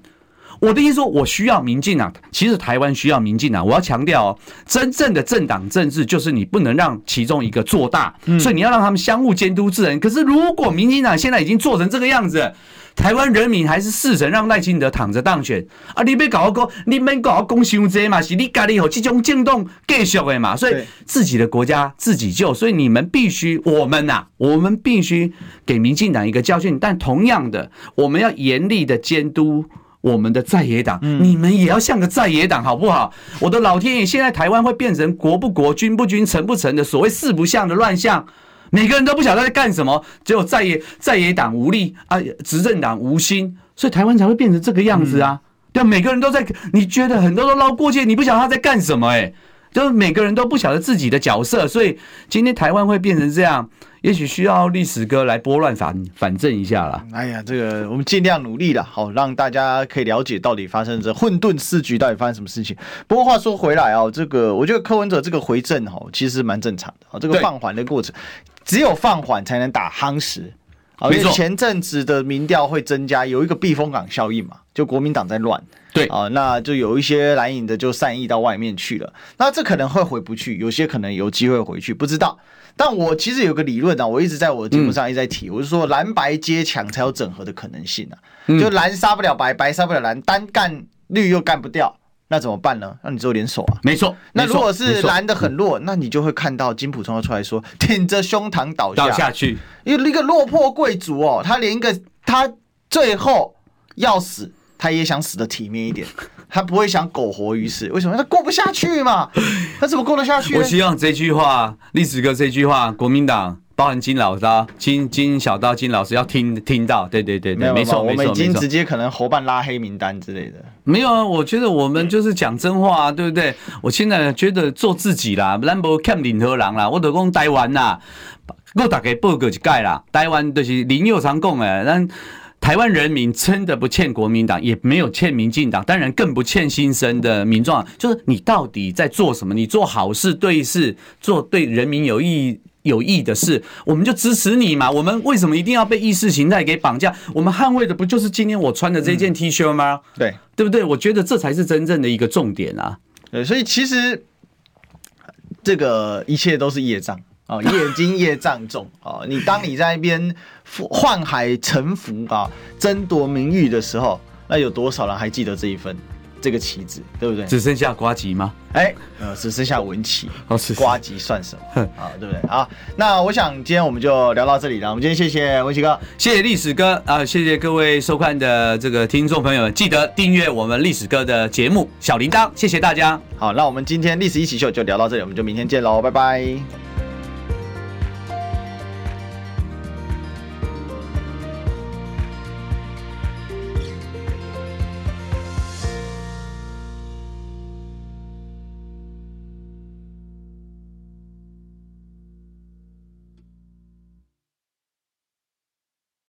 我的意思说，我需要民进党，其实台湾需要民进党。我要强调哦，真正的政党政治就是你不能让其中一个做大，所以你要让他们相互监督制衡。可是如果民进党现在已经做成这个样子，台湾人民还是四成让赖清德躺着当选啊！你别搞我讲，你别搞我讲伤济嘛，是你家里有这种震动继续的嘛，所以自己的国家自己救，所以你们必须，我们呐、啊，我们必须给民进党一个教训。但同样的，我们要严厉的监督我们的在野党，你们也要像个在野党，好不好？我的老天爷，现在台湾会变成国不国、军不军、城不城的所谓四不像的乱象。每个人都不晓得在干什么，只有在野在野党无力啊，执政党无心，所以台湾才会变成这个样子啊！对，每个人都在，你觉得很多都捞过界，你不晓得他在干什么？哎，就是每个人都不晓得自己的角色，所以今天台湾会变成这样，也许需要历史哥来拨乱反反正一下了。哎呀，这个我们尽量努力了，好让大家可以了解到底发生这混沌四局到底发生什么事情。不过话说回来啊，这个我觉得柯文哲这个回正哈，其实蛮正常的啊，这个放缓的过程。只有放缓才能打夯实，而且前阵子的民调会增加，有一个避风港效应嘛，就国民党在乱，对啊，那就有一些蓝营的就散逸到外面去了，那这可能会回不去，有些可能有机会回去，不知道。但我其实有个理论啊，我一直在我的节目上一直在提，我是说蓝白接强才有整合的可能性啊，就蓝杀不了白，白杀不了蓝，单干绿又干不掉。那怎么办呢？那你只有联手啊。没错。那如果是蓝的很弱，那你就会看到金普聪要出来说，挺着胸膛倒下倒下去。因为一个落魄贵族哦，他连一个他最后要死，他也想死的体面一点，[laughs] 他不会想苟活于世。为什么？他过不下去嘛。他怎么过得下去？我希望这句话，历史哥这句话，国民党。包含金老刀、金金小刀、金老师要听听到，对对对对，没错，我们已经直接可能侯办拉黑名单之类的。没有啊，我觉得我们就是讲真话啊，对不对？我现在觉得做自己啦，咱无欠任何人啦。我都讲台湾啦，我大概报告一概啦。台湾就是林佑常讲的，咱台湾人民真的不欠国民党，也没有欠民进党，当然更不欠新生的民众。就是你到底在做什么？你做好事、对事，做对人民有益。有益的事，我们就支持你嘛。我们为什么一定要被意识形态给绑架？我们捍卫的不就是今天我穿的这件 T 恤吗？对，对不对？我觉得这才是真正的一个重点啊。对，所以其实这个一切都是业障啊，业精业障重啊。你当你在那边宦海沉浮啊，争夺名誉的时候，那有多少人还记得这一份？这个棋子对不对？只剩下瓜吉吗？哎，呃，只剩下文棋。[laughs] 哦，是呱吉算什么啊？对不对？好，那我想今天我们就聊到这里了。我们今天谢谢文琪哥，谢谢历史哥啊，谢谢各位收看的这个听众朋友们，记得订阅我们历史哥的节目小铃铛，谢谢大家。好，那我们今天历史一起 SHOW 就聊到这里，我们就明天见喽，拜拜。